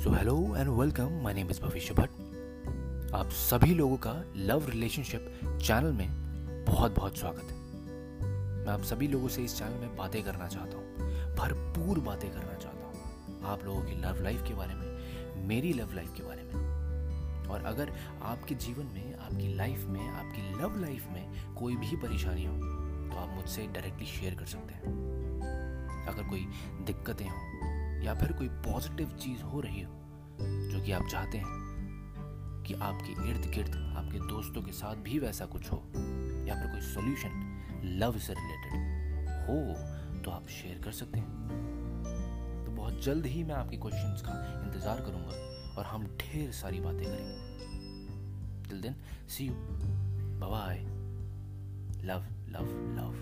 So hello and welcome my name is Bhavishya Bhatt आप सभी लोगों का लव रिलेशनशिप चैनल में बहुत बहुत स्वागत है। मैं आप सभी लोगों से इस चैनल में बातें करना चाहता हूँ। भरपूर बातें करना चाहता हूँ। आप लोगों की लव लाइफ के बारे में, मेरी लव लाइफ के बारे में। और अगर आपके जीवन में, आपकी लाइफ में, आपकी लव लाइफ में कोई भी परेशानी हो तो आप मुझसे डायरेक्टली शेयर कर सकते हैं। अगर कोई दिक्कतें हों या फिर कोई पॉजिटिव चीज़ हो रही हो, जो कि आप चाहते हैं कि आपके इर्द गिर्द, आपके दोस्तों के साथ भी वैसा कुछ हो, या फिर कोई सोल्यूशन लव से रिलेटेड हो तो आप शेयर कर सकते हैं। तो बहुत जल्द ही मैं आपके क्वेश्चंस का इंतज़ार करूँगा और हम ढेर सारी बातें करेंगे। Till then see you bye love love love